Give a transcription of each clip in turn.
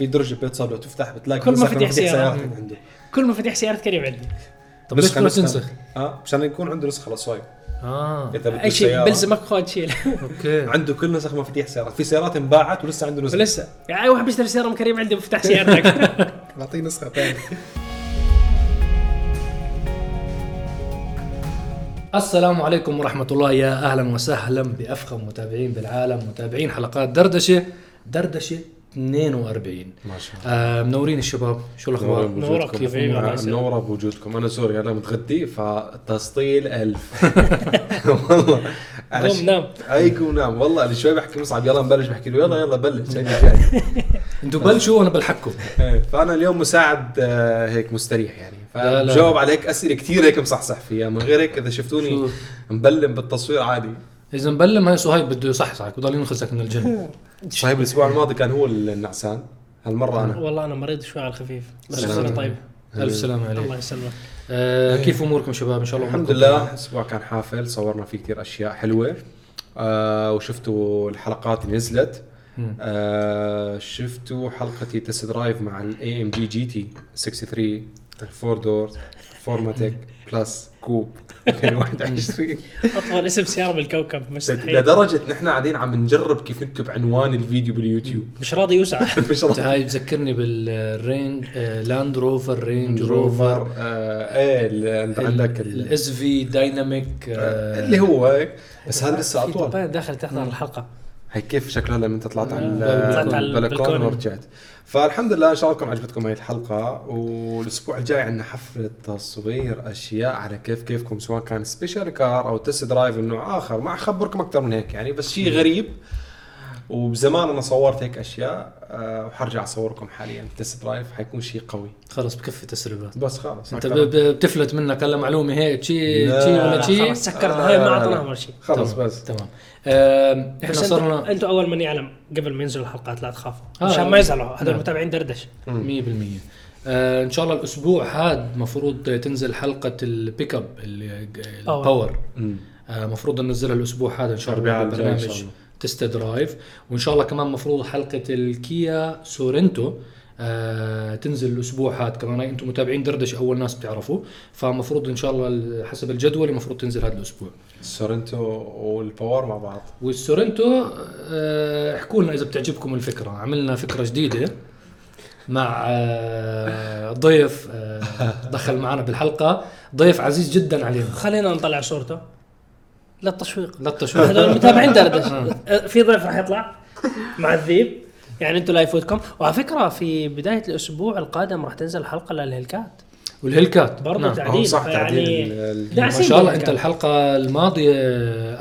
في درج بيت لو تفتح بتلاقي كل نسخ مفاتيح سيارة. سيارات عندي كل مفاتيح سيارة كريم عندي. طب ليش تروح نسخة. تنسخ؟ آه مشان يكون عنده نسخة للصايب آه. إذا أي شيء بلزمك خذ شيل okay. عنده كل نسخ مفاتيح سيارات في سيارات انباعت ولسه عنده نسخه ولسه. يعني اي واحد بيشتري سيارة من كريم عندي مفتاح سيارتك. بعطيه نسخة ثانية. السلام عليكم ورحمة الله. يا أهلا وسهلا بأفخم متابعين بالعالم متابعين حلقات دردشة. دردشة 42 ما شاء الله. آه منورين الشباب. شو الأخبار؟ نورك كيف حبيبي،. منورة بوجودكم. أنا سوري أنا متغدي فتسطيل ألف. والله. قوم نام. أي قوم نام. والله اللي شوي بحكي مصعب يلا نبلش بحكي له. يلا يلا بلش. هيك جاي. أنتوا بلشوا وأنا بلحقكم. إيه، فأنا اليوم مساعد آه، هيك مستريح يعني. فبجاوب على هيك أسئلة كثير هيك مصحصح فيها. من غير هيك إذا؟ شفتوني مبلم بالتصوير عادي. إذا مبلم هاي صهيب بده يصحصحك وضل ينخسك من الجن صاحب الأسبوع الماضي كان هو النعسان. هالمرة أنا. والله أنا مريض شوي على الخفيف. بس سلام. شغله طيبه ألف سلامة الله عليك. يسلمك. آه كيف أموركم شباب؟ إن شاء الله الحمد لله. الأسبوع كان حافل صورنا فيه كثير أشياء حلوة. آه وشفتوا الحلقات اللي نزلت. آه شفتوا حلقتي test drive مع ال AMG GT 63 four door 4MATIC Plus Coupe. 2021 أطول اسم سيارة بالكوكب مستحيل. لدرجة نحن قاعدين عم نجرب كيف نكتب عنوان الفيديو باليوتيوب. مش راضي يوسع. مش أنت هاي بتذكرني بال Range Land Rover Range Rover إيه عندك ال- ال S V Dynamic اللي هو هيك. بس هذا لسه أطول. داخل تحضر الحلقة. هيك كيف شكلها لما انت طلعت على آه، البلكون. ورجعت. فالحمد لله إن شاء الله لكم عجبتكم هاي الحلقة والأسبوع الجاي عندنا حفلة تصوير أشياء على كيف كيفكم سواء كان special car أو test drive من نوع آخر. ما أخبركم أكثر من هيك يعني بس شيء غريب. وبزمان أنا صورت هيك أشياء أه وحرجع أصوركم حاليا. test drive حيكون شيء قوي. خلص بكفي تسريبات بس خلص. أنت بتفلت منك هلا معلومة هيك شي لا، شي ولا لا، شي؟ خلاص سكرنا هاي ما اعطيناها اول شيء خلص بس. تمام. آم، إحنا بس صرنا 100% أنتوا أول من يعلم قبل ما ينزلوا الحلقات لا تخافوا. آه. عشان ما يزعلوا هذول نعم. المتابعين دردشه آه إن شاء الله الأسبوع هذا مفروض تنزل حلقة ال pick up ال- Power. ال Power. آه مفروض ننزلها الأسبوع هذا إن شاء الله الأربعاء test drive. وإن شاء الله كمان مفروض حلقة ال Kia Sorento آه تنزل الأسبوع هذا. كمان أنتم متابعين دردش أول ناس بتعرفوا. فمفروض إن شاء الله حسب الجدول المفروض تنزل هذا الأسبوع. Sorento وال Power مع بعض. وال Sorento آه، احكوا لنا إذا بتعجبكم الفكرة. عملنا فكرة جديدة مع آه، ضيف آه، دخل معنا بالحلقة. ضيف عزيز جدا علينا. خلينا نطلع صورته. للتشويق. لا التشويق. هذول المتابعين دردش في ضيف راح يطلع مع الذيب. يعني أنتم لا يفوتكم وعلى فكرة في بداية الأسبوع القادم راح تنزل حلقة لل Hellcat وال Hellcat برضه نعم. تعديل صح فيعني تعديل ما شاء الله بال Hellcat. أنت الحلقة الماضية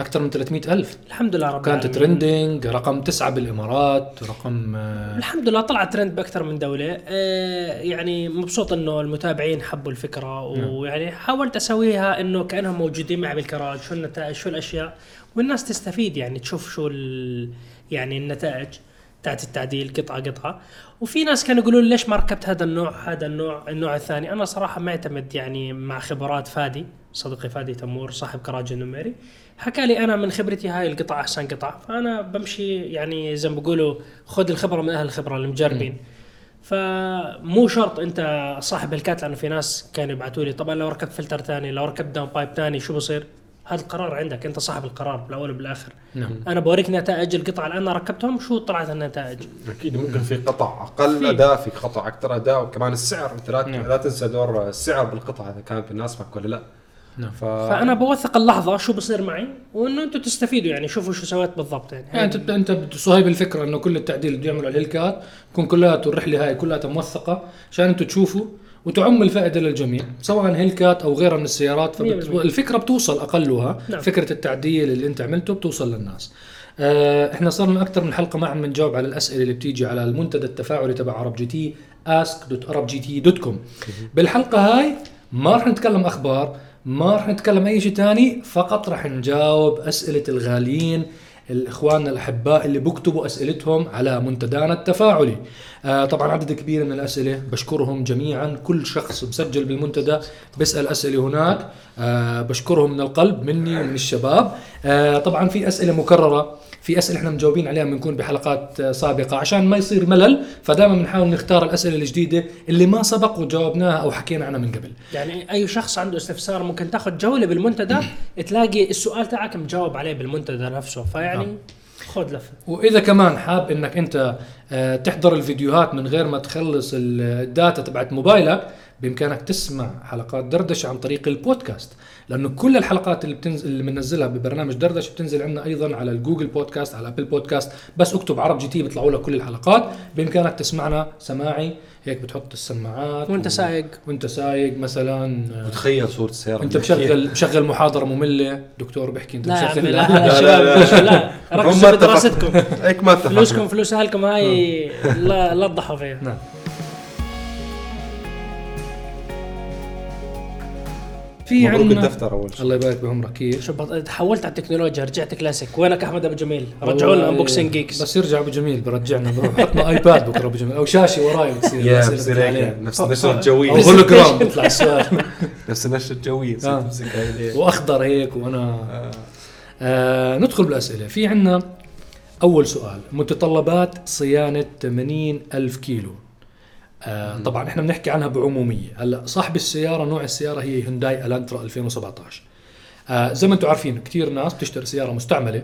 أكثر من 300 ألف الحمد لله رب كانت. trending رقم تسعة بالإمارات رقم آه، الحمد لله طلع ترند بأكثر من دولة آه، يعني مبسوط إنه المتابعين حبوا الفكرة ويعني حاولت أسويها إنه كأنهم موجودين معي بالكراج شو النتائج شو الأشياء والناس تستفيد يعني تشوف شو ال- يعني النتائج تاعت التعديل قطعة قطعة. وفي ناس كانوا يقولون لي ليش ما ركبت هذا النوع هذا النوع النوع الثاني؟ أنا صراحة معتمد يعني مع خبرات فادي صديقي فادي تمور صاحب كراج النميري حكى لي أنا من خبرتي هاي القطعة أحسن قطعة. فأنا بمشي يعني زي ما بيقولوا خذ الخبرة من أهل الخبرة المجربين. فمو شرط أنت صاحب ال Hellcat لأنه في ناس كانوا يبعثوا لي طبعا لو ركبت فلتر ثاني لو ركبت downpipe ثاني شو بصير؟ هذا القرار عندك أنت صاحب القرار بالأول وبالآخر. نعم. أنا بوريك نتائج القطعة اللي أنا ركبتهم شو طلعت النتائج؟ أكيد ممكن في قطع أقل في. اداء في قطع أكثر اداء وكمان السعر. أنت لا نعم. لا تنسى دور السعر بالقطعة إذا كانت بتناسبك ولا لا. نعم. ف... فأنا بوثق اللحظة شو بصير معي وإنه أنتم تستفيدوا يعني شوفوا شو سويت بالضبط يعني, يعني انت أنت صهيب الفكرة إنه كل التعديل اللي بيعملوا على الهلكات تكون كلياته الرحلة هاي كلها موثقة عشان أنتم تشوفوا وتعم الفائدة للجميع سواء هيلكات أو غيرها من السيارات. فالفكرة بتوصل أقلها نعم. فكرة التعديل اللي أنت عملته بتوصل للناس آه إحنا صرنا أكثر من حلقة ما عم نجاوب على الأسئلة اللي بتيجي على المنتدى التفاعلي تبع عرب جي تي ask.arabgt.com بالحلقة هاي ما راح نتكلم أخبار ما راح نتكلم أي شيء ثاني فقط راح نجاوب أسئلة الغاليين الاخواننا الأحباء اللي بكتبوا أسئلتهم على منتدانا التفاعلي. آه طبعا عدد كبير من الأسئلة بشكرهم جميعا. كل شخص مسجل بالمنتدى بيسأل أسئلة هناك. آه بشكرهم من القلب مني ومن الشباب. آه طبعا في أسئلة مكررة. في أسئلة إحنا مجاوبين عليها بنكون بحلقات سابقة عشان ما يصير ملل فدائما بنحاول نختار الأسئلة الجديدة اللي ما سبق وجاوبناها أو حكينا عنها من قبل. يعني أي شخص عنده استفسار ممكن تاخذ جولة بالمنتدى تلاقي السؤال تاعك مجاوب عليه بالمنتدى نفسه فيعني نعم. خذ لفه وإذا كمان حاب إنك أنت آه، تحضر الفيديوهات من غير ما تخلص الداتا تبعت موبايلك بإمكانك تسمع حلقات دردشة عن طريق البودكاست لأنه كل الحلقات اللي بتنزل اللي بننزلها ببرنامج دردشه بتنزل عندنا أيضا على ال Google Podcast على Apple Podcast بس اكتب ArabGT بيطلعوا لك كل الحلقات. بإمكانك تسمعنا سماعي هيك بتحط السماعات وأنت و- سايق. وأنت سايق مثلا آه، وتخيل صورة السيارة أنت مشغل مشغل محاضرة مملة. دكتور بيحكي أنت لا مشغل لا لا، لا لا، لا. ركزوا. بدراستكم. هيك ما فلوسكم فلوس أهلكم هاي لا لا تضحوا فيها. في مبروك عندنا الدفتر أول شيء. الله يبارك بعمرك كيف شو بط- تحولت على التكنولوجيا رجعت كلاسيك. وينك أحمد أبو جميل؟ رجعوا لنا انبوكسنج جيكس بس يرجع أبو جميل برجعنا بروح. حطنا ايباد بكرة أبو جميل. أو شاشة وراي بتصير بتطلع هيك. نفس النشرة أو الجوية. هولوجرام بيطلع السؤال؟ نفس هاي ليه. وأخضر هيك وأنا. آه ندخل بالأسئلة. في عندنا أول سؤال. متطلبات صيانة 80 ألف كيلو. آه طبعا إحنا بنحكي عنها بعمومية. هلأ صاحب السيارة نوع السيارة هي Hyundai Elantra 2017 آه زي ما أنتم عارفين كثير ناس بتشتري سيارة مستعملة.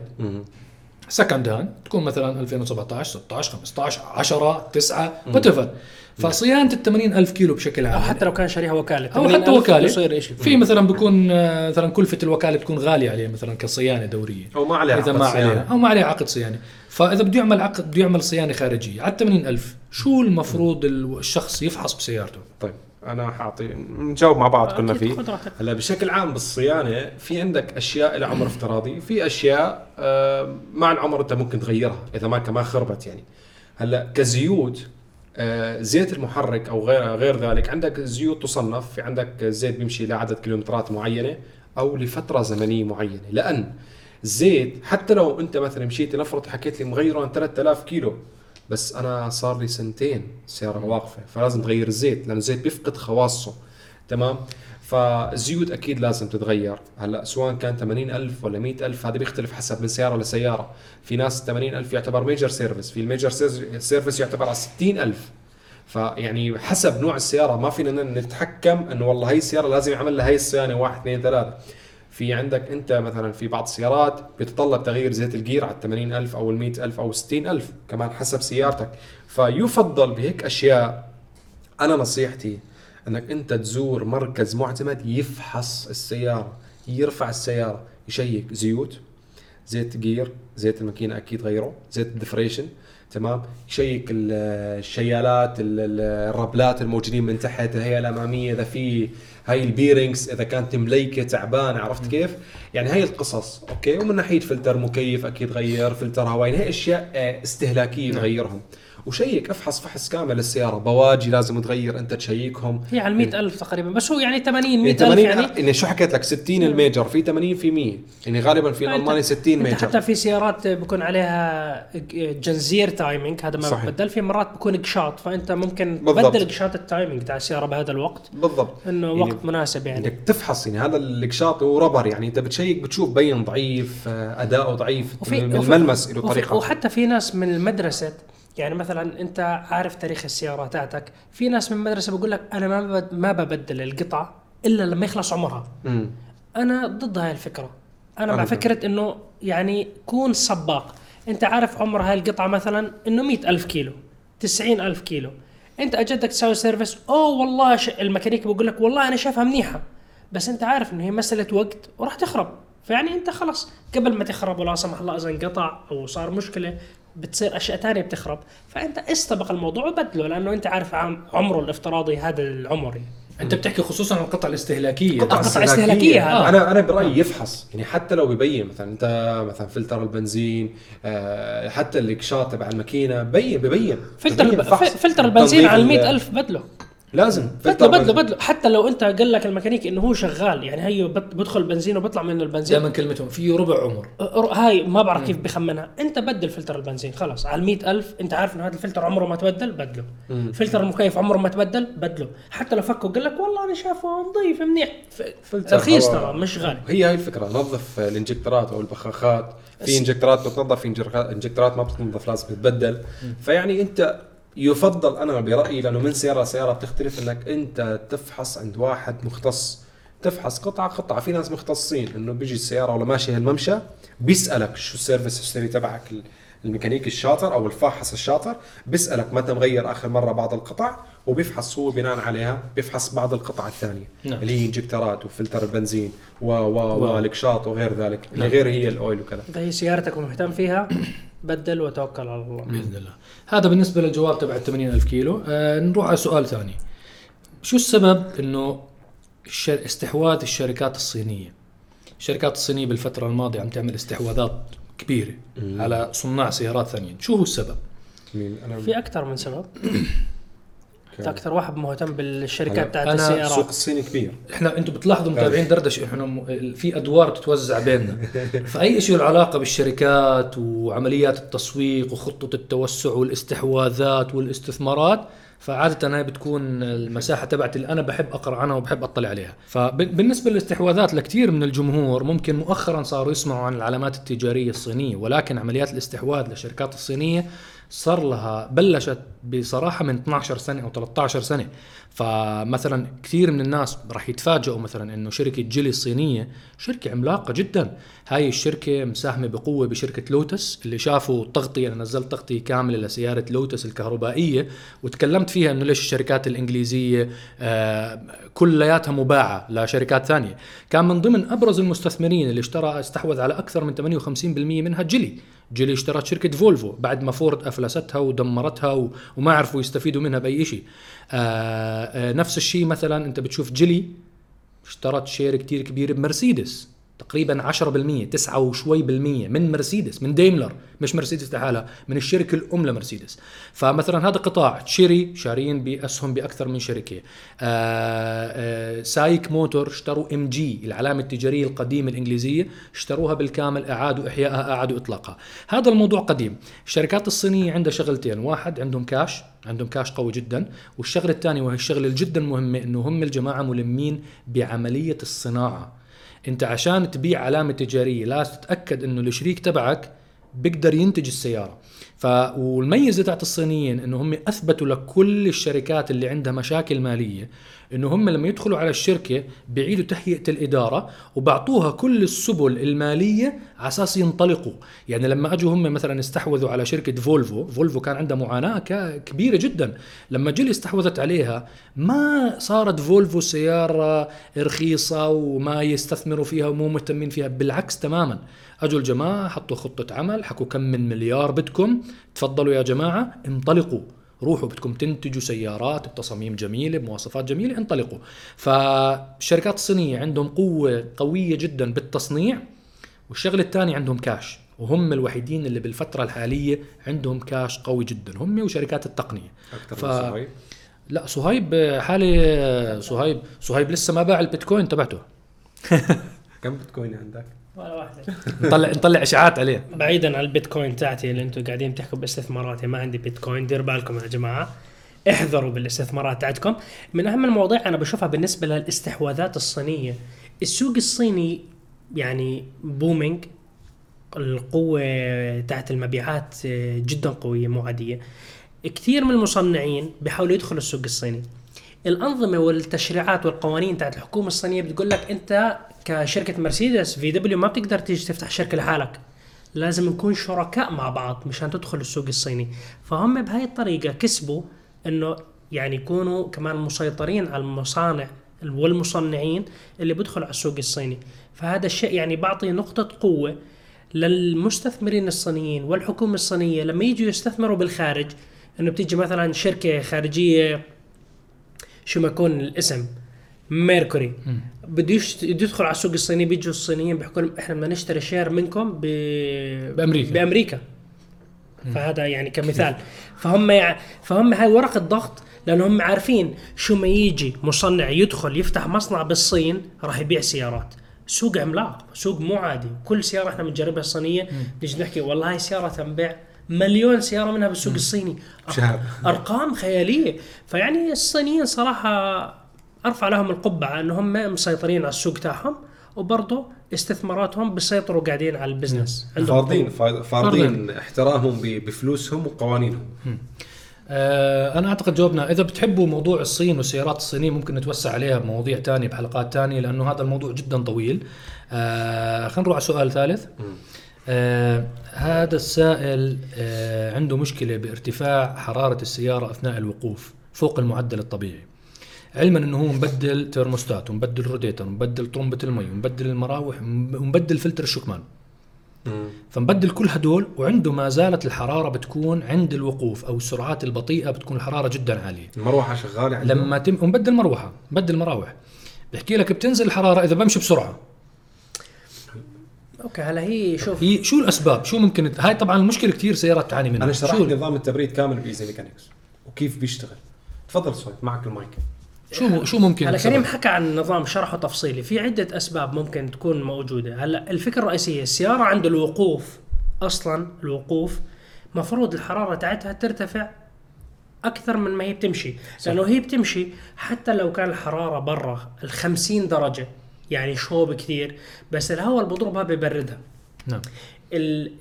second hand تكون مثلا 2017 16 15 10 9 whatever فصيانة ال 80 ألف كيلو بشكل أو عام. حتى لو كان شاريها وكالة. أو حتى 80,000 وكالة. يصير شيء في مثلا بيكون آه، مثلا كلفة الوكالة بتكون غالية عليه مثلا كصيانة دورية. أو ما عليها إذا عقد. عليه أو ما عليه عقد صيانة. فإذا بده يعمل عقد بده يعمل صيانة خارجية على 80000 شو المفروض ال- الشخص يفحص بسيارته؟ طيب أنا حاعطي نجاوب مع بعض كنا فيه. هلا بشكل عام بالصيانة في عندك أشياء لها عمر افتراضي في أشياء آه، مع العمر أنت ممكن تغيرها إذا ما كمان خربت يعني. هلا كزيوت آه، زيت المحرك أو غير غير ذلك عندك زيوت تصنف في عندك زيت بيمشي لعدد كيلومترات معينة أو لفترة زمنية معينة لأن الزيت حتى لو أنت مثلا مشيت لنفرض حكيت لي مغيره عن 3000 كيلو بس أنا صار لي سنتين السياره واقفة فلازم تغير الزيت لأن الزيت بيفقد خواصه تمام؟ فالزيوت أكيد لازم تتغير. هلأ سواء كان 80000 ولا 100000 هذا بيختلف حسب من سيارة لسيارة. في ناس 80000 يعتبر major service في ال major service يعتبر على 60000 فيعني حسب نوع السيارة ما فينا نتحكم إنه والله هي السيارة لازم يعمل لها هي الصيانة واحد اثنين ثلاثة. في عندك أنت مثلا في بعض السيارات بيتطلب تغيير زيت ال gear على 80000 أو ال 100000 أو 60000 كمان حسب سيارتك. فيفضل بهيك أشياء أنا نصيحتي إنك أنت تزور مركز معتمد يفحص السيارة يرفع السيارة يشيك زيوت زيت gear زيت الماكينة أكيد غيره زيت ال differential تمام؟ يشيك ال- الشيالات ال- ال- ال rubber ات الموجودين من تحت الهيئه الأمامية إذا في هاي ال bearings إذا كانت مهلكة تعبانة عرفت كيف؟ يعني هاي القصص okay؟ ومن ناحية فلتر مكيف أكيد غير فلتر هواء يعني هي أشياء آه، استهلاكية تغيرهم وشيك أفحص فحص كامل للسياره بواجي لازم تغير أنت تشيكهم. هي على 100000 تقريبا. بس هو يعني 80 يعني 100000 80 يعني؟ يعني شو حكيت لك؟ 60 ال major. في 80 في 100 يعني غالبا في الألماني 60 أنت major. حتى في سيارات بكون عليها جنزير timing هذا ما صحيح. بدل في مرات بكون قشاط فأنت ممكن. تبدل قشاط ال timing تاع السيارة بهذا الوقت. بالضبط. إنه يعني وقت مناسب يعني. انك تفحص يعني هذا القشاط وربر. يعني انت بتشيك بتشوف بين ضعيف آه، اداؤه ضعيف وفي- الملمس له طريقة. وحتى في ناس من المدرسة يعني مثلا أنت عارف تاريخ السيارة تاعتك في ناس من المدرسة بقول لك أنا ما ما ببدل القطع إلا لما يخلص عمرها. امم أنا ضد هاي الفكرة. أنا مع فكرة إنه يعني كون سباق. أنت عارف عمر هاي القطعة مثلا إنه مئة ألف كيلو تسعين ألف كيلو. أنت أجدك تسوي service أوه والله ش... الميكانيكي بقول لك والله أنا شايفها منيحة. بس أنت عارف إنه هي مسألة وقت وراح تخرب. فيعني أنت خلاص قبل ما تخرب ولا سمح الله إذا انقطع أو صار مشكلة بتصير أشياء ثانية بتخرب. فأنت استبق الموضوع وبدله لأنه أنت عارف عم- عمره الافتراضي هذا العمر يعني. أنت بتحكي خصوصا عن القطع الاستهلاكية. قطع- قطع استهلاكية هذا. أنا أنا برأيي يفحص. يعني حتى لو ببين مثلا أنت مثلا فلتر البنزين آه، حتى القشاط تبع الماكينة بين ببين. فلتر ببين الب... فحص. فلتر البنزين على ال- 100000 بدله. لازم. بدله فلتر بدله. بدله حتى لو انت قال لك الميكانيكي إنه هو شغال يعني هي بدخل بنزين وبيطلع منه البنزين. دائما كلمتهم فيه ربع عمر. هاي ما بعرف كيف بخمنها انت بدل فلتر البنزين خلاص على المئة ألف انت عارف إنه هذا الفلتر عمره ما تبدل بدله. فلتر المكيف عمره ما تبدل بدله. حتى لو فكه قال لك والله أنا شايفه نظيف منيح. رخيص. ترى مش غالي. هي هاي الفكرة نظف ال injector ات أو البخاخات. في injector ات بتنظف في انجر- injector ات ما بتنظف لازم تتبدل. فيعني أنت يفضل أنا برأيي لأنه من سيارة لسيارة بتختلف إنك أنت تفحص عند واحد مختص تفحص قطعة قطعة في ناس مختصين إنه بيجي السيارة ولا ماشي هالممشى بيسألك شو ال service history تبعك ال- الميكانيكي الشاطر أو الفاحص الشاطر بيسألك متى مغير آخر مرة بعض القطع وبيفحص هو بناء عليها بيفحص بعض القطع الثانية نعم. اللي هي injector ات وفلتر البنزين و و. والكشاط وغير ذلك اللي نعم. غير هي الأويل وكذا اذا هي سيارتك ومهتم فيها بدل وتوكل على الله. بإذن الله. هذا بالنسبة للجواب تبع ال 80000 كيلو. آه نروح على سؤال ثاني. شو السبب إنه الشر... استحواذ الشركات الصينية؟ الشركات الصينية بالفترة الماضية عم تعمل استحواذات كبيرة مم. على صناع سيارات ثانيين شو هو السبب؟ مين؟ أنا في أكثر من سبب. إنت أكثر واحد مهتم بالشركات هلا تاعت أنا السوق السيارات الصيني كبير. إحنا أنتم بتلاحظوا متابعين دردشة إحنا م... في أدوار بتتوزع بيننا. فأي شيء له علاقة بالشركات وعمليات التسويق وخطة التوسع والاستحواذات والاستثمارات فعادة هاي بتكون المساحة تبعتي اللي أنا بحب أقرأ عنها وبحب أطلع عليها. فبالنسبة للاستحواذات لكثير من الجمهور ممكن مؤخرا صاروا يسمعوا عن العلامات التجارية الصينية ولكن عمليات الاستحواذ للشركات الصينية صار لها بلشت بصراحة من 12 سنة أو 13 سنة. فمثلا كثير من الناس راح يتفاجئوا مثلا إنه شركة جيلي الصينية شركة عملاقة جدا. هاي الشركة مساهمة بقوة بشركة لوتس اللي شافوا تغطيه أنا نزلت تغطيه كاملة لسيارة لوتس الكهربائية وتكلمت فيها إنه ليش الشركات الإنجليزية آه كلياتها مباعة لشركات ثانية. كان من ضمن أبرز المستثمرين اللي اشترى استحوذ على أكثر من 58% منها جيلي. جيلي اشترت شركة فولفو بعد ما فورد أفلستها ودمرتها. وما عرفوا يستفيدوا منها بأي شيء آه آه نفس الشيء مثلا أنت بتشوف جيلي اشترت share كتير كبير بمرسيدس تقريبا 10% 9 وشوي بالمية من مرسيدس من ديملر مش مرسيدس لحالها من الشركة الأم لمرسيدس. فمثلا هذا قطاع تشيري شاريين بأسهم بأكثر من شركة. آه آه سايك موتور اشتروا إم جي العلامة التجارية القديمة الإنجليزية اشتروها بالكامل أعادوا إحيائها أعادوا إطلاقها. هذا الموضوع قديم. الشركات الصينية عندها شغلتين واحد عندهم كاش عندهم كاش قوي جدا والشغلة الثانية وهي الشغلة الجدا مهمة إنه هم الجماعة ملمين بعملية الصناعة. انت عشان تبيع علامة تجارية لازم تتأكد انه الشريك تبعك بيقدر ينتج السيارة. ف والميزة تاعت الصينيين انه هم اثبتوا لكل الشركات اللي عندها مشاكل مالية انه هم لما يدخلوا على الشركة بيعيدوا تهيئة الإدارة وبعطوها كل السبل المالية على أساس ينطلقوا. يعني لما أجوا هم مثلا استحوذوا على شركة فولفو فولفو كان عندها معاناة كبيرة جدا. لما جيلي استحوذت عليها ما صارت فولفو سيارة رخيصة وما يستثمروا فيها ومو مهتمين فيها بالعكس تماما. أجوا الجماعة حطوا خطة عمل حكوا كم من مليار بدكم تفضلوا يا جماعة انطلقوا. روحوا بدكم تنتجوا سيارات بتصاميم جميلة بمواصفات جميلة انطلقوا. فالشركات الصينيه عندهم قوة قوية جدا بالتصنيع. والشغلة الثانية عندهم كاش وهم الوحيدين اللي بالفترة الحالية عندهم كاش قوي جدا هم وشركات التقنية. أكثر ف- من صهيب لا صهيب حالي صهيب صهيب لسه ما باع البيتكوين تبعته. كم بتكوين عندك؟ ولا واحدة. نطلع نطلع إشاعات عليه. بعيدا عن البيتكوين تاعتي اللي أنتم قاعدين تحكوا باستثماراتي ما عندي بيتكوين دير بالكم يا جماعة. احذروا بالاستثمارات تاعتكم. من أهم المواضيع أنا بشوفها بالنسبة للاستحواذات الصينية. السوق الصيني يعني booming القوة تاعت المبيعات آه، جدا قوية مو عادية. كثير من المصنعين بيحاولوا يدخلوا السوق الصيني. الأنظمة والتشريعات والقوانين تاعت الحكومة الصينية بتقول لك أنت كشركة مرسيدس VW ما بتقدر تيجي تفتح شركة لحالك. لازم نكون شركاء مع بعض مشان تدخل السوق الصيني. فهم بهاي الطريقة كسبوا إنه يعني يكونوا كمان مسيطرين على المصانع والمصنعين اللي بيدخلوا على السوق الصيني. فهذا الشيء يعني بعطي نقطة قوة للمستثمرين الصينيين والحكومة الصينية لما يجوا يستثمروا بالخارج إنه بتيجي مثلا شركة خارجية شو ما يكون الاسم ميركوري. بده يدخل على السوق الصيني بيجوا الصينيين بيحكوا لهم إحنا بدنا نشتري share منكم ب... بأمريكا. بأمريكا. فهذا يعني كمثال. فهم يع... فهم هاي ورقة ضغط لأنهم عارفين شو ما يجي مصنع يدخل يفتح مصنع بالصين راح يبيع سيارات. سوق عملاق سوق مو عادي. كل سيارة إحنا بنجربها الصينية نيجي نحكي والله هاي سيارة تنبيع مليون سيارة منها بالسوق الصيني. أرقام خيالية. فيعني الصينيين صراحة أرفع لهم القبعة إنهم مسيطرين على السوق تاعهم وبرضه استثماراتهم بيسيطروا قاعدين على البزنس. عندهم فارضين. فارضين احترامهم بفلوسهم وقوانينهم. أنا أعتقد جاوبنا إذا بتحبوا موضوع الصين والسيارات الصينية ممكن نتوسع عليها بمواضيع تانية بحلقات تانية لأنه هذا الموضوع جدا طويل. آه خلينا نروح على سؤال ثالث. آه هذا السائل آه عنده مشكلة بارتفاع حرارة السيارة أثناء الوقوف فوق المعدل الطبيعي. علما إنه هو مبدل ترموستات ومبدل روتيتر ومبدل طرمبه المي ومبدل المراوح ومبدل فلتر الشكمان. فمبدل كل هدول وعنده ما زالت الحرارة بتكون عند الوقوف أو السرعات البطيئة بتكون الحرارة جدا عالية. المروحة شغالة عنده لما تم ومبدل مروحة مبدل مراوح. بحكي لك بتنزل الحرارة إذا بمشي بسرعة. okay هلا هي شوف. هي شو الأسباب؟ شو ممكن هاي طبعا المشكلة كثير سيارات تعاني منها. أنا شرحت شو نظام التبريد كامل ب Easy Mechanics وكيف بيشتغل. تفضل صوت معك المايك. شو شو ممكن هلا؟ كريم حكى عن نظام شرحه تفصيلي في عدة أسباب ممكن تكون موجودة. هلا الفكرة الرئيسية السيارة عند الوقوف أصلا الوقوف مفروض الحرارة تاعتها ترتفع أكثر من ما هي بتمشي. لأنه هي بتمشي حتى لو كان الحرارة برا ال 50 درجة يعني شوب كثير بس الهواء اللي بضربها ببردها. نعم.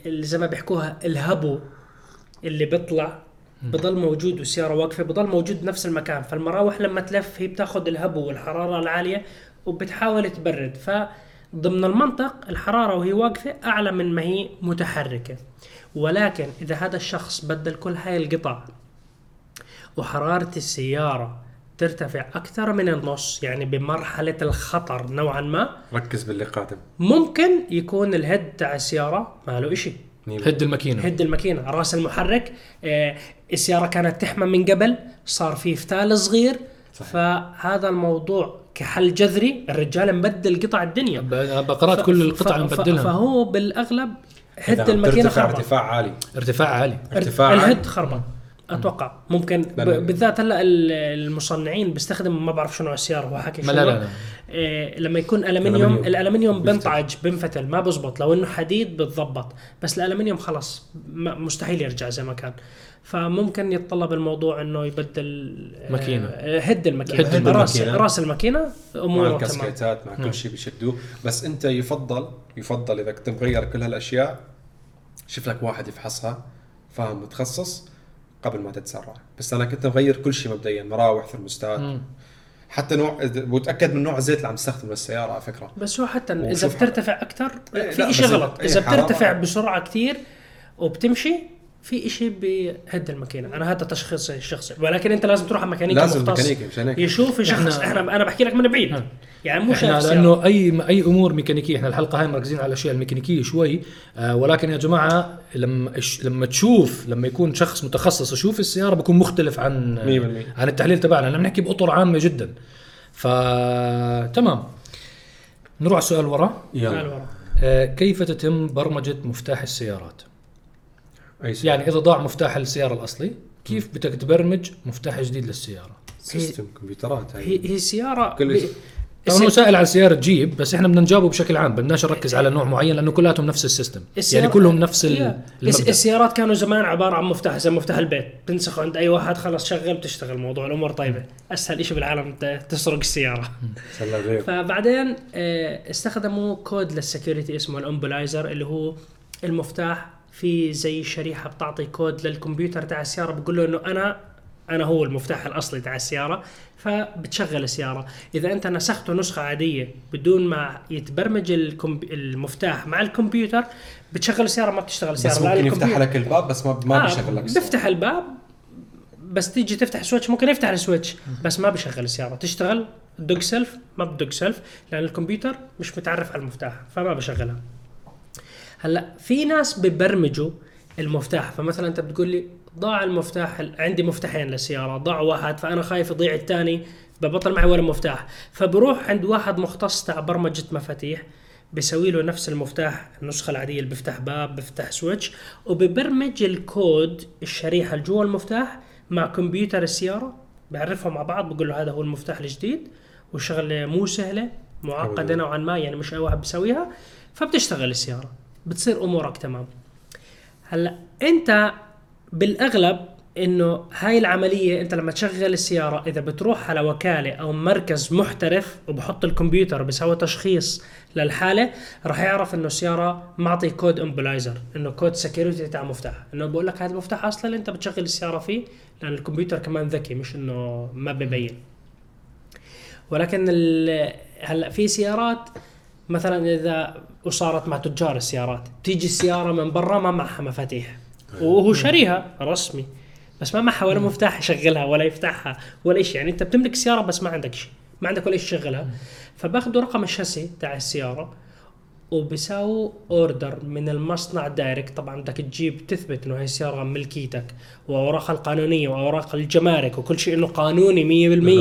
زي ما بيحكوها الهبو اللي بيطلع بضل موجود والسيارة واقفة بضل موجود بنفس المكان. فالمراوح لما تلف هي بتاخذ الهبو والحرارة العالية وبتحاول تبرد. فضمن المنطق الحرارة وهي واقفة أعلى من ما هي متحركة. ولكن إذا هذا الشخص بدل كل هاي القطع وحرارة السيارة ترتفع أكثر من النص يعني بمرحلة الخطر نوعا ما ركز باللي قادم. ممكن يكون الهيد تاع السيارة ما له إشي. هد الماكينة. هد الماكينة. راس المحرك آه السيارة كانت تحمى من قبل صار في فتال صغير. صحيح. فهذا الموضوع كحل جذري الرجال مبدل قطع الدنيا. بقرات كل القطع مبدلها. فهو بالأغلب هد الماكينة خربان. ارتفاع عالي. ارتفاع عالي. ارتفاع عالي. الهد خربان أتوقع. ممكن. بالذات هلا ال- المصنعين بيستخدموا ما بعرف شنو السيارة هو حكي شنو لا لا لا. إيه لما يكون الومنيوم بيفتل. بنطعج بنفتل ما بزبط. لو إنه حديد بتضبط. بس الألمنيوم خلص م- مستحيل يرجع زي ما كان. فممكن يتطلب الموضوع إنه يبدل آه، ماكينة. آه، هد الماكينة. هد راس الماكينة. راس الماكينة مع اموره تمام. الكاسكيتات مع كل شيء بيشدوه. بس أنت يفضل يفضل إذا كنت مغير كل هالأشياء شوف لك واحد يفحصها فاهم متخصص قبل ما تتسرع. بس أنا كنت مغير كل شيء مبدئيا مراوح ثرموستات. حتى نوع وتاكد من نوع الزيت اللي عم تستخدمه للسيارة على فكرة بس هو حتى إذا بترتفع أكثر إيه، في شيء غلط إيه، اذا حرارة. بترتفع بسرعة كثير وبتمشي في شيء بهد الماكينه أنا هذا تشخيصي الشخصي ولكن أنت لازم تروح على ميكانيكي لازم مختص. ميكانيكي مشان هيك يشوف يشخص إحنا أنا بحكي لك من بعيد. يعني مو شايف إحنا. لأنه أي أي أمور ميكانيكية إحنا الحلقة هاي مركزين على الأشياء الميكانيكية شوي. آه ولكن يا جماعة لما إش- لما تشوف لما يكون شخص متخصص يشوف السيارة بكون مختلف عن 100%. عن التحليل تبعنا. إحنا بنحكي بأطر عامة جدا. ف تمام. نروح على السؤال ورا. يلا ورا. آه كيف تتم برمجة مفتاح السيارات؟ يعني إذا ضاع مفتاح السيارة الأصلي كيف بدك تبرمج مفتاح جديد للسيارة؟ سيستم كمبيوترات هاي هي هي سيارة كل ب- شيء. طبعا هو سائل على السياره تجيب بس إحنا بدنا نجاوبه بشكل عام بدناش نركز على نوع معين لأنه كلاتهم نفس ال system. يعني كلهم نفس ال- يا. الس- المبدأ. السيارات كانوا زمان عبارة عن مفتاح زي مفتاح البيت. تنسخه عند أي واحد خلص شغل بتشتغل موضوع الأمور. طيبه أسهل شيء بالعالم تسرق السيارة. فبعدين آه، استخدموا code لل security اسمه ال immobilizer اللي هو المفتاح في زي شريحة بتعطي كود للكمبيوتر تاع السيارة بقول له إنه أنا أنا هو المفتاح الأصلي تاع السيارة فبتشغل السيارة. إذا أنت نسخته نسخة عادية بدون ما يتبرمج الكمب... المفتاح مع الكمبيوتر بتشغل السيارة ما بتشتغل السيارة. بس ممكن يفتح لك الباب بس ما ما آه، بيشغل لك السيارة. بيفتح الباب بس تيجي تفتح ال switch ممكن يفتح ال switch بس ما بيشغل السيارة. تشتغل دق self ما بدق self لأن الكمبيوتر مش متعرف على المفتاح فما بشغلها. هلا في ناس ببرمجوا المفتاح فمثلا أنت بتقول لي ضاع المفتاح عندي مفتاحين للسيارة ضاع واحد فأنا خايف يضيع الثاني ببطل معي ولا مفتاح؟ فبروح عند واحد مختص تاع برمجة مفاتيح بيسوي له نفس المفتاح النسخة العادية اللي بيفتح باب بيفتح switch وببرمج الكود الشريحة اللي جوا المفتاح مع كمبيوتر السيارة بيعرفهم مع بعض بقول له هذا هو المفتاح الجديد والشغله مو سهلة معقدة نوعا ما يعني مش أي واحد بيسويها فبتشتغل السيارة. بتصير أمورك تمام. هلأ أنت بالأغلب إنه هاي العملية أنت لما تشغل السيارة إذا بتروح على وكالة أو مركز محترف وبحط الكمبيوتر بيسوي تشخيص للحالة راح يعرف إنه السيارة معطي code immobilizer إنه code security تاع مفتاح إنه بقول لك هذا المفتاح أصلا أنت بتشغل السيارة فيه لأن الكمبيوتر كمان ذكي مش إنه ما ببين. ولكن هلأ في سيارات مثلا إذا وصارت مع تجار السيارات تيجي السيارة من برا ما معها مفاتيح. وهو شاريها رسمي بس ما معها ولا مفتاح يشغلها ولا يفتحها ولا شيء يعني أنت بتملك سيارة بس ما عندك شيء ما عندك ولا شيء تشغلها. فباخذوا رقم الشاسي تاع السيارة وبيساووا order من المصنع direct. طبعا بدك تجيب تثبت إنه هي السيارة ملكيتك واوراقها القانونية وأوراق الجمارك وكل شيء إنه قانوني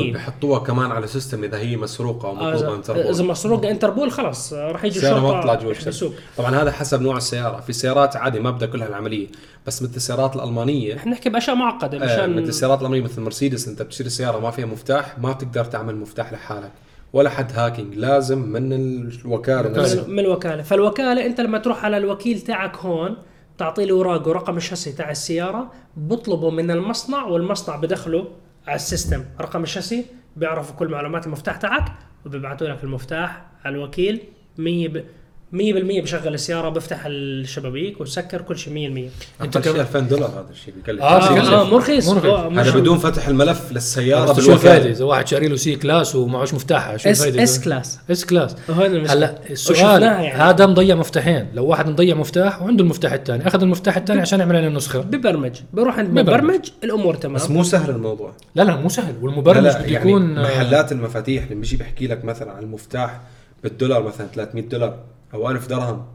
100% بيحطوها كمان على system إذا هي مسروقة أو مطلوبة آه، انتربول إذا مسروقه انتربول خلاص راح يجي ما الشرطه تطلع جوا الشركة. طبعا هذا حسب نوع السيارة. في سيارات عادي ما بدها كل هالعملية بس مثل السيارات الألمانية إحنا نحكي بأشياء معقدة آه مشان مثل السيارات الألمانية مثل مرسيدس أنت بتشتري سيارة ما فيها مفتاح ما بتقدر تعمل مفتاح لحالك. ولا حد hacking لازم من الوكالة نفسها من, من الوكالة. فالوكالة انت لما تروح على الوكيل تاعك هون تعطي له اوراق ورقم الشاسي تاع السيارة بطلبوا من المصنع والمصنع بدخله على ال system. رقم الشاسي بيعرفوا كل معلومات المفتاح تاعك وبيبعثوا لك المفتاح على الوكيل. 100 ب... 100% بشغل السيارة بفتح الشبابيك وسكر كل شيء 100% أنت كمان 2000 دولار هذا الشيء آه، كثير. بكلف. آه مو رخيص. آه، هذا بدون فتح الملف للسيارة بس شو الفائده إذا واحد شاري له C Class ومعوش مفتاحها شو الفائده إس كلاس. إس كلاس. هلا السؤال يعني. هذا مضيع مفتاحين. لو واحد مضيع مفتاح وعنده المفتاح الثاني أخذ المفتاح الثاني عشان يعمل عليه نسخه ببرمج. بروح عند ببرمج. مبرمج الأمور تمام. بس مو سهل الموضوع. لا لا مو سهل. والمبرمج بده يعني يكون آه، محلات المفاتيح اللي بيجي بيحكي لك مثلا عن المفتاح بالدولار مثلا 300 دولار. أو 1000 درهم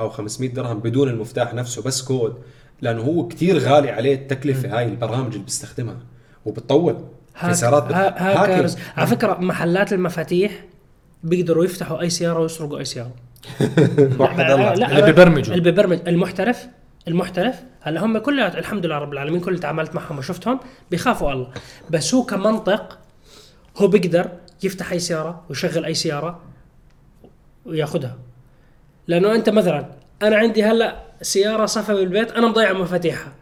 أو 500 درهم بدون المفتاح نفسه بس كود. لأنه هو كتير غالي عليه التكلفة هاي البرامج اللي بيستخدمها وبتطول في هاك سيارات ها- بت- hackers hacking. على فكرة محلات المفاتيح بيقدروا يفتحوا أي سيارة ويسرقوا أي سيارة. وحد لا، لا، اللي ببرمجوا. اللي ببرمج المحترف المحترف هلا هم كلها الحمد لله رب العالمين كل اللي تعاملت معهم وشفتهم بيخافوا الله. بس هو كمنطق هو بيقدر يفتح أي سيارة ويشغل أي سيارة وياخذها لأنه أنت مثلا أنا عندي هلأ سيارة صفا بالبيت أنا مضيع مفاتيحها.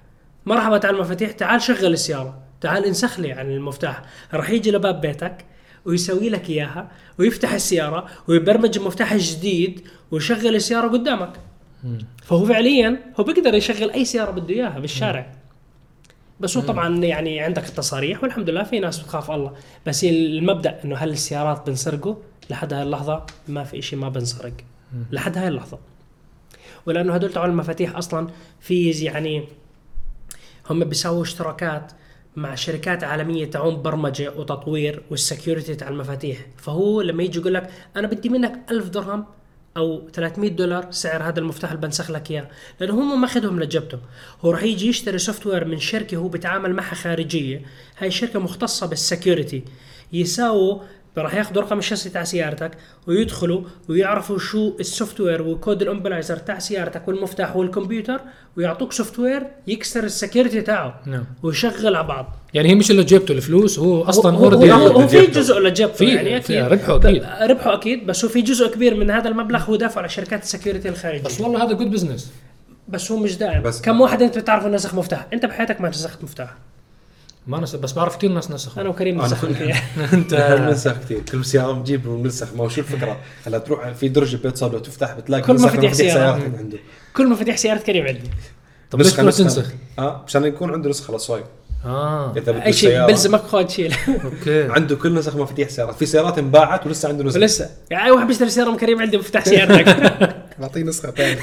مرحبا تعال المفاتيح تعال شغل السيارة. تعال انسخ لي عن المفتاح. راح يجي لباب بيتك ويسوي لك إياها ويفتح السيارة ويبرمج المفتاح الجديد ويشغل السيارة قدامك. فهو فعليا هو بيقدر يشغل أي سيارة بده إياها بالشارع بس هو طبعا يعني عندك التصاريح والحمد لله في ناس بتخاف الله. بس المبدأ إنه هل السيارات بنسرقه؟ لحد هاي اللحظة ما في شيء ما بنسرق. لحد هاي اللحظة. ولأنه هدول تبع المفاتيح أصلا في يعني هم بيسووا اشتراكات مع شركات عالمية تاعون برمجة وتطوير وال security تاع المفاتيح. فهو لما يجي يقول لك أنا بدي منك ألف درهم أو 300 دولار سعر هذا المفتاح اللي بنسخ لك إياه. لأنه هم ماخذهم لجبته هو راح يجي يشتري software من شركة هو بيتعامل معها خارجية. هاي الشركة مختصة بال security. يساووا راح ياخذوا رقم الشاسي تاع سيارتك ويدخلوا ويعرفوا شو ال software و code ال immobilizer تاع سيارتك والمفتاح والكمبيوتر ويعطوك software يكسر ال security تاعه نعم. ويشغل على بعض. يعني هي مش اللي جبته الفلوس هو أصلا هو, هو, already هو, هو في. جزء لجبته في- يعني أكيد. ربحه أكيد. ب- ربحه أكيد بس هو في جزء كبير من هذا المبلغ هو دافع على شركات ال security الخارجية. بس والله هذا good business بس هو مش دائم بس- بس كم واحد أنت بتعرف نسخ مفتاح؟ أنت بحياتك ما نسخت مفتاح. ما نس... بس بعرف كثير ناس نسخوا. أنا وكريم فيها أنت بننسخ كثير. كل سيارة بنجيب وننسخ ما هو شو الفكرة؟ هلا تروح في درج بيت صار لو تفتح بتلاقي كل نسخ مفاتيح سيارة. سيارتك عنده. كل مفاتيح سيارة كريم عندي. طب ليش تروح نسخة. تنسخ؟ آه مشان يكون عنده نسخة لل swap آه. إذا بده أي شيء بلزمك خذ شيل okay. عنده كل نسخ مفاتيح سيارات في سيارات انباعت ولسه عنده نسخة ولسه. يعني اي واحد بيشتري سيارة من كريم عندي مفتاح سيارتك. بعطيه نسخة ثانية.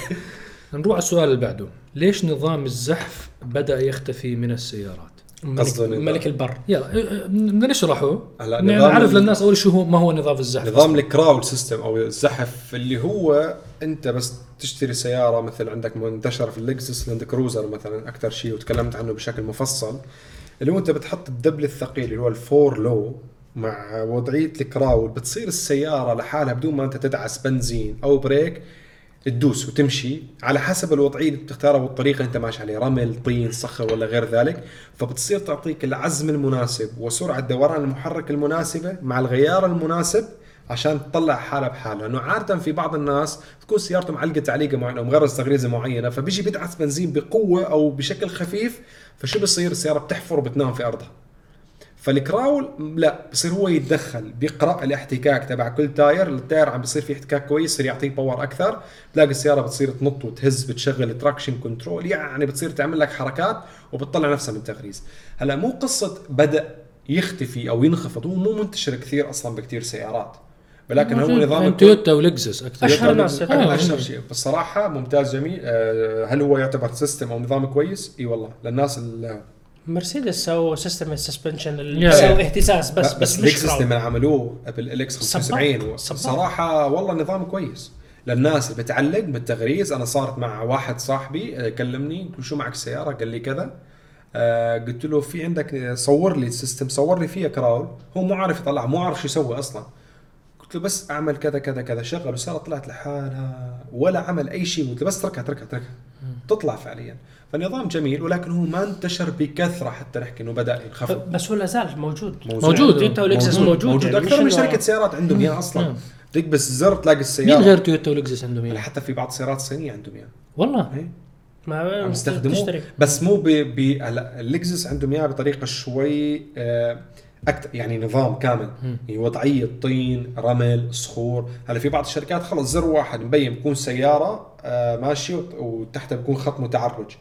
نروح على السؤال اللي بعده. ليش نظام الزحف بدأ يختفي من السيارات؟ قصده ملك. ملك البر. يلا إيه، إيه، بدنا نشرحه. هلا يعني نعرف للناس أول شو هو ما هو نظام الزحف نظام ال crawl system أو الزحف اللي هو أنت بس تشتري سيارة مثل عندك منتشرة في اللكزس لاند كروزر مثلا أكثر شيء وتكلمت عنه بشكل مفصل اللي هو أنت بتحط الدبل الثقيل اللي هو ال four low مع وضعية ال crawl بتصير السيارة لحالها بدون ما أنت تدعس بنزين أو بريك تدوس وتمشي على حسب الوضعية اللي بتختارها والطريقة اللي انت ماشي عليه رمل طين صخر ولا غير ذلك. فبتصير تعطيك العزم المناسب وسرعة دوران المحرك المناسبة مع الغيار المناسب عشان تطلع حالها بحالها. لأنه عادة في بعض الناس تكون سيارته معلقة تعليقة معينة أو مغرز تغريزة معينة فبيجي بيدعس بنزين بقوة أو بشكل خفيف فشو بصير السيارة بتحفر وبتنام في أرضها. فال crawl لا بصير هو يتدخل بيقرأ الاحتكاك تبع كل tire ال tire عم بيصير فيه احتكاك كويس يصير يعطيك power أكثر تلاقي السيارة بتصير تنط وتهز بتشغل تراكشن كنترول يعني بتصير تعمل لك حركات وبتطلع نفسها من تغريز. هلأ مو قصة بدأ يختفي أو ينخفض هو مو منتشر كثير أصلا بكثير سيارات ولكن هو نظام يعني تويوتا ولكزس أكثر. أشهر ناس. آه، أشهر شيء. بصراحة ممتاز جميل. آه، هل هو يعتبر سيستم أو نظام كويس؟ إي والله. للناس ال- مرسيدس سووا سيستم السسبنشن. اللي سووا اهتزاز بس بس مش ليكسس كراود. لما عملوه بالاكس 75 صباح. صراحة والله نظام كويس. للناس اللي بتعلق بالتغريز. أنا صارت مع واحد صاحبي آه، كلمني قلت شو معك سيارة؟ قال لي كذا. آه قلت له في عندك آه، صور لي ال system صور لي فيها crawl. هو مو عارف يطلع مو عارف شو يسوي أصلا. قلت له بس أعمل كذا كذا كذا. شغل والسياره طلعت لحالها. ولا عمل أي شيء. قلت له بس اتركها اتركها اتركها تطلع فعليا. فالنظام جميل ولكن هو ما انتشر بكثرة حتى نحكي إنه بدأ ينخفض. بس هو لا زال موجود. موجود. تويوتا ولكزس موجود, موجود, موجود. يعني أكثر من شركة سيارات عندهم اياه أصلا. تكبس زر تلاقي السيارة. مين غير تويوتا ولكزس عندهم؟ يعني اياه؟ حتى في بعض السيارات الصينية عندهم اياه والله. إيه. ما عم يستخدموه. بس مو ب ب- هلا اللكزس عندهم إياها بطريقة شوي آه، أكثر يعني نظام كامل. يعني وضعية طين رمل صخور. هلا في بعض الشركات خلص زر واحد مبين بكون سيارة آه، ماشية وت- وتحتها بكون خط متعرج.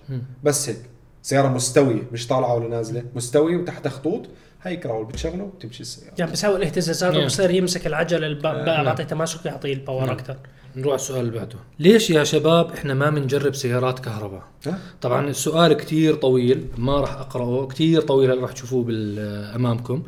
بس هيك. سيارة مستوية مش طالعة ولا نازلة. مستوية وتحتها خطوط. هي كراول بتشغله وبتمشي السيارة. يعني بسوي الاهتزازات. وبصير يمسك العجلة الب- آه،. بعطيه تماسك يعطيه الباور أكثر نروح على السؤال اللي بعده. ليش يا شباب إحنا ما بنجرب سيارات كهرباء؟ ها؟ طبعا السؤال كتير طويل ما راح أقرأه كتير طويل هلا راح تشوفوه بال- أمامكم.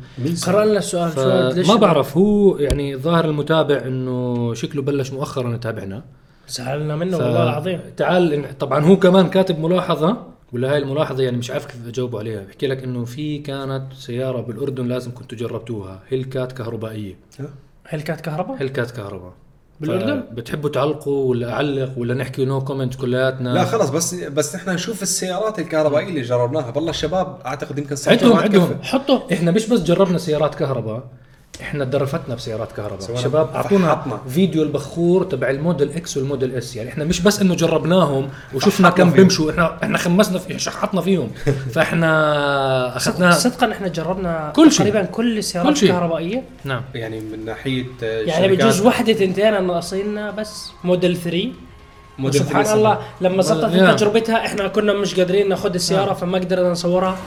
قرأ لنا السؤال شو ليش ما بعرف هو يعني ظاهر المتابع إنه شكله بلش مؤخرا يتابعنا. زعلنا منه ف- والله العظيم. تعال إن- طبعا هو كمان كاتب ملاحظة ولا هاي الملاحظة يعني مش عارف كيف اجاوب عليها. بحكي لك إنه في كانت سيارة بالأردن لازم كنتوا جربتوها هيلكات كهربائية. ها؟ هلكات كهرباء؟ هيلكات كهرباء. بالأردن؟ بتحبوا تعلقوا ولا أعلق ولا نحكي نو كومنت كلياتنا؟ لا خلص بس بس نحن نشوف السيارات الكهربائية اللي جربناها. بالله الشباب أعتقد يمكن صار عندهم عندهم. حطوا. إحنا مش بس جربنا سيارات كهرباء. إحنا درفتنا بسيارات كهرباء شباب أعطونا فحطنا. فيديو البخور تبع الموديل إكس والموديل إس يعني إحنا مش بس إنه جربناهم وشفنا كم فيهم. بيمشوا إحنا إحنا خمسنا في شحطنا فيهم فإحنا اخذناها صدقا إحنا جربنا كل شيء. تقريبا كل السيارات كل شيء. الكهربائية نعم يعني من ناحية آه، يعني بجوز وحدة تنتين ناقصيننا بس موديل 3 موديل سبحان 3 الله لما زبطت. تجربتها إحنا كنا مش قادرين ناخذ السيارة نعم. فما قدرنا نصورها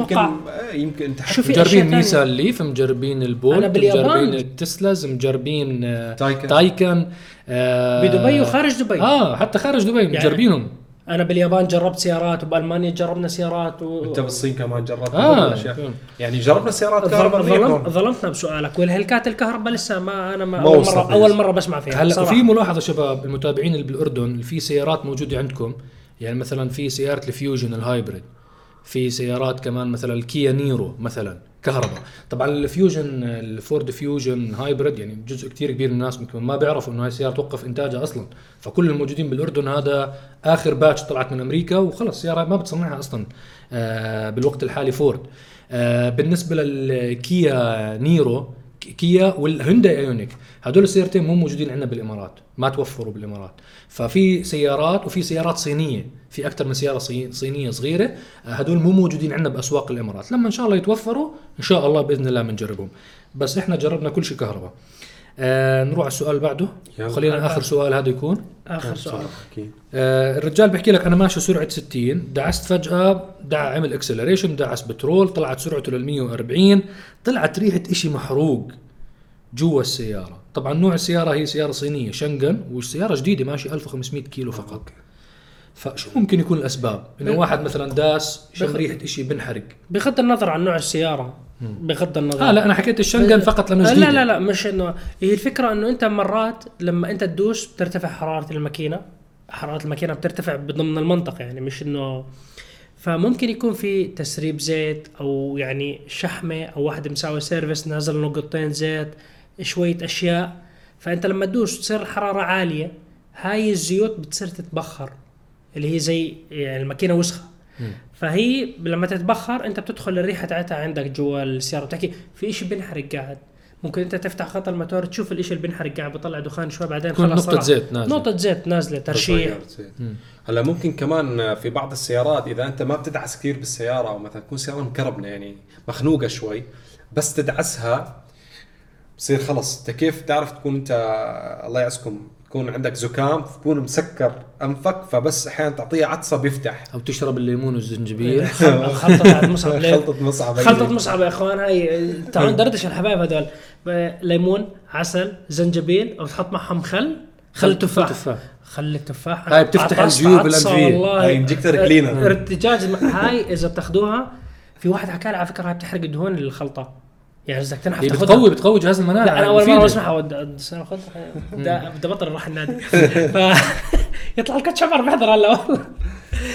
يمكن أتوقع. آه، يمكن تحكي شو في أشياء مجربين؟ نيسان ليف مجربين ال Bolt باليابان. مجربين ال Teslas مجربين آه، Taycan. Taycan آه، بدبي وخارج دبي آه حتى خارج دبي مجربينهم أنا باليابان جربت سيارات وبألمانيا جربنا سيارات و... أنت بالصين كمان جربت آه. كل الأشياء. يعني جربنا سيارات كهرباء ظلم. ظلمتنا بسؤالك والهلكات الكهرباء لسه ما أنا ما ما اول مره. أول مرة بسمع فيها هلا. في ملاحظة شباب المتابعين اللي بالأردن في سيارات موجودة عندكم يعني مثلا في سيارة ال Fusion ال hybrid في سيارات كمان مثلا الكيا Niro مثلا كهرباء. طبعا ال Fusion الفورد Fusion hybrid يعني جزء كتير كبير من الناس ممكن ما بيعرفوا إنه هاي السيارة توقف إنتاجها أصلا. فكل الموجودين بالأردن هذا آخر batch طلعت من أمريكا وخلص سيارة ما بتصنعها أصلا آه بالوقت الحالي فورد آه بالنسبة للكيا Niro كيا والهيونداي Ioniq. هدول السيارتين مو موجودين عندنا بالامارات ما توفروا بالامارات. ففي سيارات وفي سيارات صينية في أكثر من سيارة صي- صينية صغيرة آه، هدول مو موجودين عندنا بأسواق الإمارات. لما إن شاء الله يتوفروا إن شاء الله بإذن الله بنجربهم بس إحنا جربنا كل شيء كهرباء. آه نروح على السؤال اللي بعده. يلا. خلينا آخر سؤال هذا يكون. آخر سؤال. أكيد. آه الرجال بيحكي لك أنا ماشي سرعة 60 دعست فجأة دع عمل acceleration دعس بترول طلعت سرعته لل 140 طلعت ريحة إشي محروق جوا السيارة. طبعا نوع السيارة هي سيارة صينية شانجان والسيارة جديدة ماشي 1500 كيلو فقط. فشو ممكن يكون الأسباب؟ إنه واحد مثلا داس شم ريحة إشي بنحرق. بغض النظر عن نوع السيارة بغض النظر. آه لا أنا حكيت الشنغن فقط لأنه لا جديده لا لا مش إنه هي الفكرة إنه أنت مرات لما أنت تدوس بترتفع حرارة الماكينة. حرارة الماكينة بترتفع ضمن المنطقة يعني مش إنه فممكن يكون في تسريب زيت أو يعني شحمة أو واحد مساوي سيرفيس نازل نقطتين زيت شوية أشياء. فأنت لما تدوس تصير الحرارة عالية. هاي الزيوت بتصير تتبخر اللي هي زي يعني الماكينة وسخة. فهي لما تتبخر انت بتدخل الريحة تاعتها عندك جوا السيارة بتحكي في شيء بينحرق قاعد ممكن انت تفتح خط الموتور تشوف الإشي اللي بينحرق قاعد بيطلع دخان شوي بعدين خلاص نقطة. زيت نازلة. نقطة زيت نازلة ترشيح. هلا ممكن كمان في بعض السيارات إذا أنت ما بتدعس كثير بالسيارة أو مثلا تكون سيارة مكربنة يعني مخنوقة شوي بس تدعسها بصير خلص. أنت كيف تعرف تكون انت الله يعزكم تكون عندك زكام تكون مسكر أنفك فبس أحيانا تعطيها عطسه بيفتح. أو تشرب الليمون والزنجبيل. خل- خلطة بعد مصعب؟ خلطة مصعب. خلطة مصعب يا أخوان. هاي تعالوا ندردش الحبايب هذول ليمون عسل زنجبيل وتحط معهم خل. خل تفاح. تفاح. خل التفاح هاي بتفتح الجيوب. والله. هاي injector cleaner. إرتجاج هاي إذا بتاخذوها في واحد حكى لي على فكرة هاي بتحرق الدهون الخلطة. يعني إذا تنحف هي تاخذها بتقوي بتقوي جهاز المناعة. لا أنا أول مرة بدي بدي ابطل أروح النادي. يطلع الكاتشب بحضر هلا والله.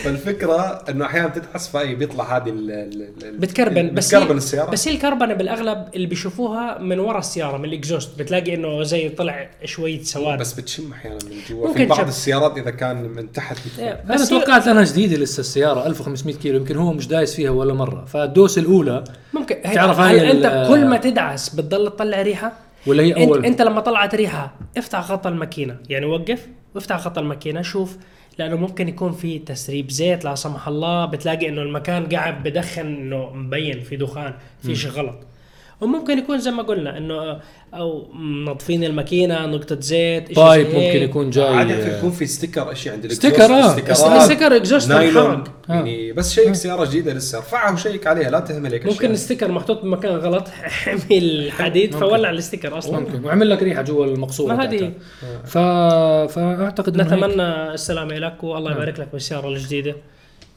فالفكرة إنه أحيانا بتدعس فاي بيطلع هذه ال- ال- ال- بتكربن بس بتكربن السيارة. بس هي الكربنة بالأغلب اللي بيشوفوها من ورا السيارة من ال exhaust. بتلاقي إنه زي طلع شوية سواد. بس بتشم أحيانا من جوا. في بعض تشم. السيارات إذا كان من تحت إيه، أنا توقعت أنها جديدة لسه السيارة 1500 كيلو. يمكن هو مش دايس فيها ولا مرة. فالدوس الأولى ممكن. تعرف هل أنت كل ما تدعس بتضل تطلع ريحة؟ ولا هي انت, أول؟ أنت لما طلعت ريحة افتح غطا الماكينة. يعني وقف وافتح غطا الماكينة شوف لأنه ممكن يكون في تسريب زيت لا سمح الله بتلاقي إنه المكان قاعد بدخن إنه مبين في دخان في شيء غلط. وممكن يكون زي ما قلنا إنه أو منظفين الماكينة نقطة زيت زي ممكن هيك. يكون جاي عادة يكون في sticker اشي عند ستيكر، آه. ستيكرات، ستيكر نايلون انحرق. يعني بس شيك سياره جديدة لسه ارفعها وشيك عليها لا تهمل هيك ممكن. ال sticker محطوط بمكان غلط حمي الحديد ممكن. فولع ال sticker أصلا ممكن وعمل لك ريحة جوا المقصورة ما هذه. ف... فأعتقد. نتمنى السلامة لك والله. يبارك لك بالسيارة الجديدة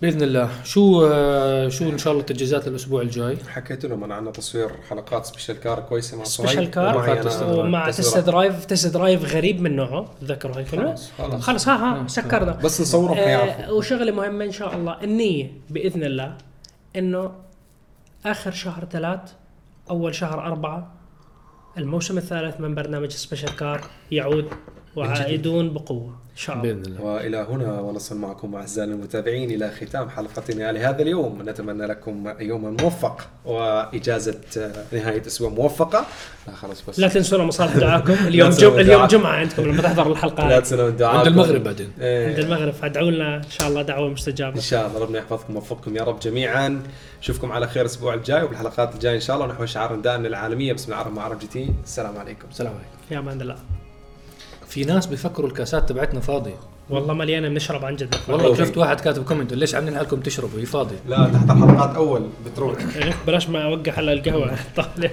بإذن الله. شو آه، شو إن شاء الله التجهيزات الأسبوع الجاي؟ حكيت لهم أنا عندنا تصوير حلقات special car كويسة مع صهيب special car ومع تسوير. تست درايف تست درايف غريب من نوعه تذكروا هاي الكلمة خلاص خلاص. خلص ها ها سكرنا. بس حيعرفوا آه وشغلة مهمة إن شاء الله النية بإذن الله إنه آخر شهر ثلاث أول شهر أربعة الموسم الثالث من برنامج Special Car يعود. وعائدون بقوة إن شاء الله. بإذن الله. وإلى هنا ونصل معكم اعزائنا المتابعين إلى ختام حلقتنا لهذا اليوم. نتمنى لكم يوما موفق وإجازة نهاية أسبوع موفقة. لا خلاص بس. لا تنسونا من صالح دعاكم. اليوم جم... اليوم. جمعة عندكم لما تحضروا الحلقة. لا هاي. تنسوا دعاء عند المغرب بعدين. عند المغرب. فادعوا لنا. إن شاء الله دعوة مستجابة. إن شاء الله. ربنا يحفظكم ويوفقكم يا رب جميعا. نشوفكم على خير الأسبوع الجاي وبالحلقات الجاية إن شاء الله. نحو شعار دائما العالميه بسم الله الرحمن الرحيم. السلام عليكم. السلام عليكم. يا أمان الله في ناس بيفكروا الكاسات تبعتنا فاضية. والله مليانه بنشرب عن جد والله والله. شفت واحد كاتب كومنت ليش عاملين حالكم تشربوا؟ هي فاضية. لا تحضر حلقات أول بتروح. بلاش ما اوقع على القهوة. طالع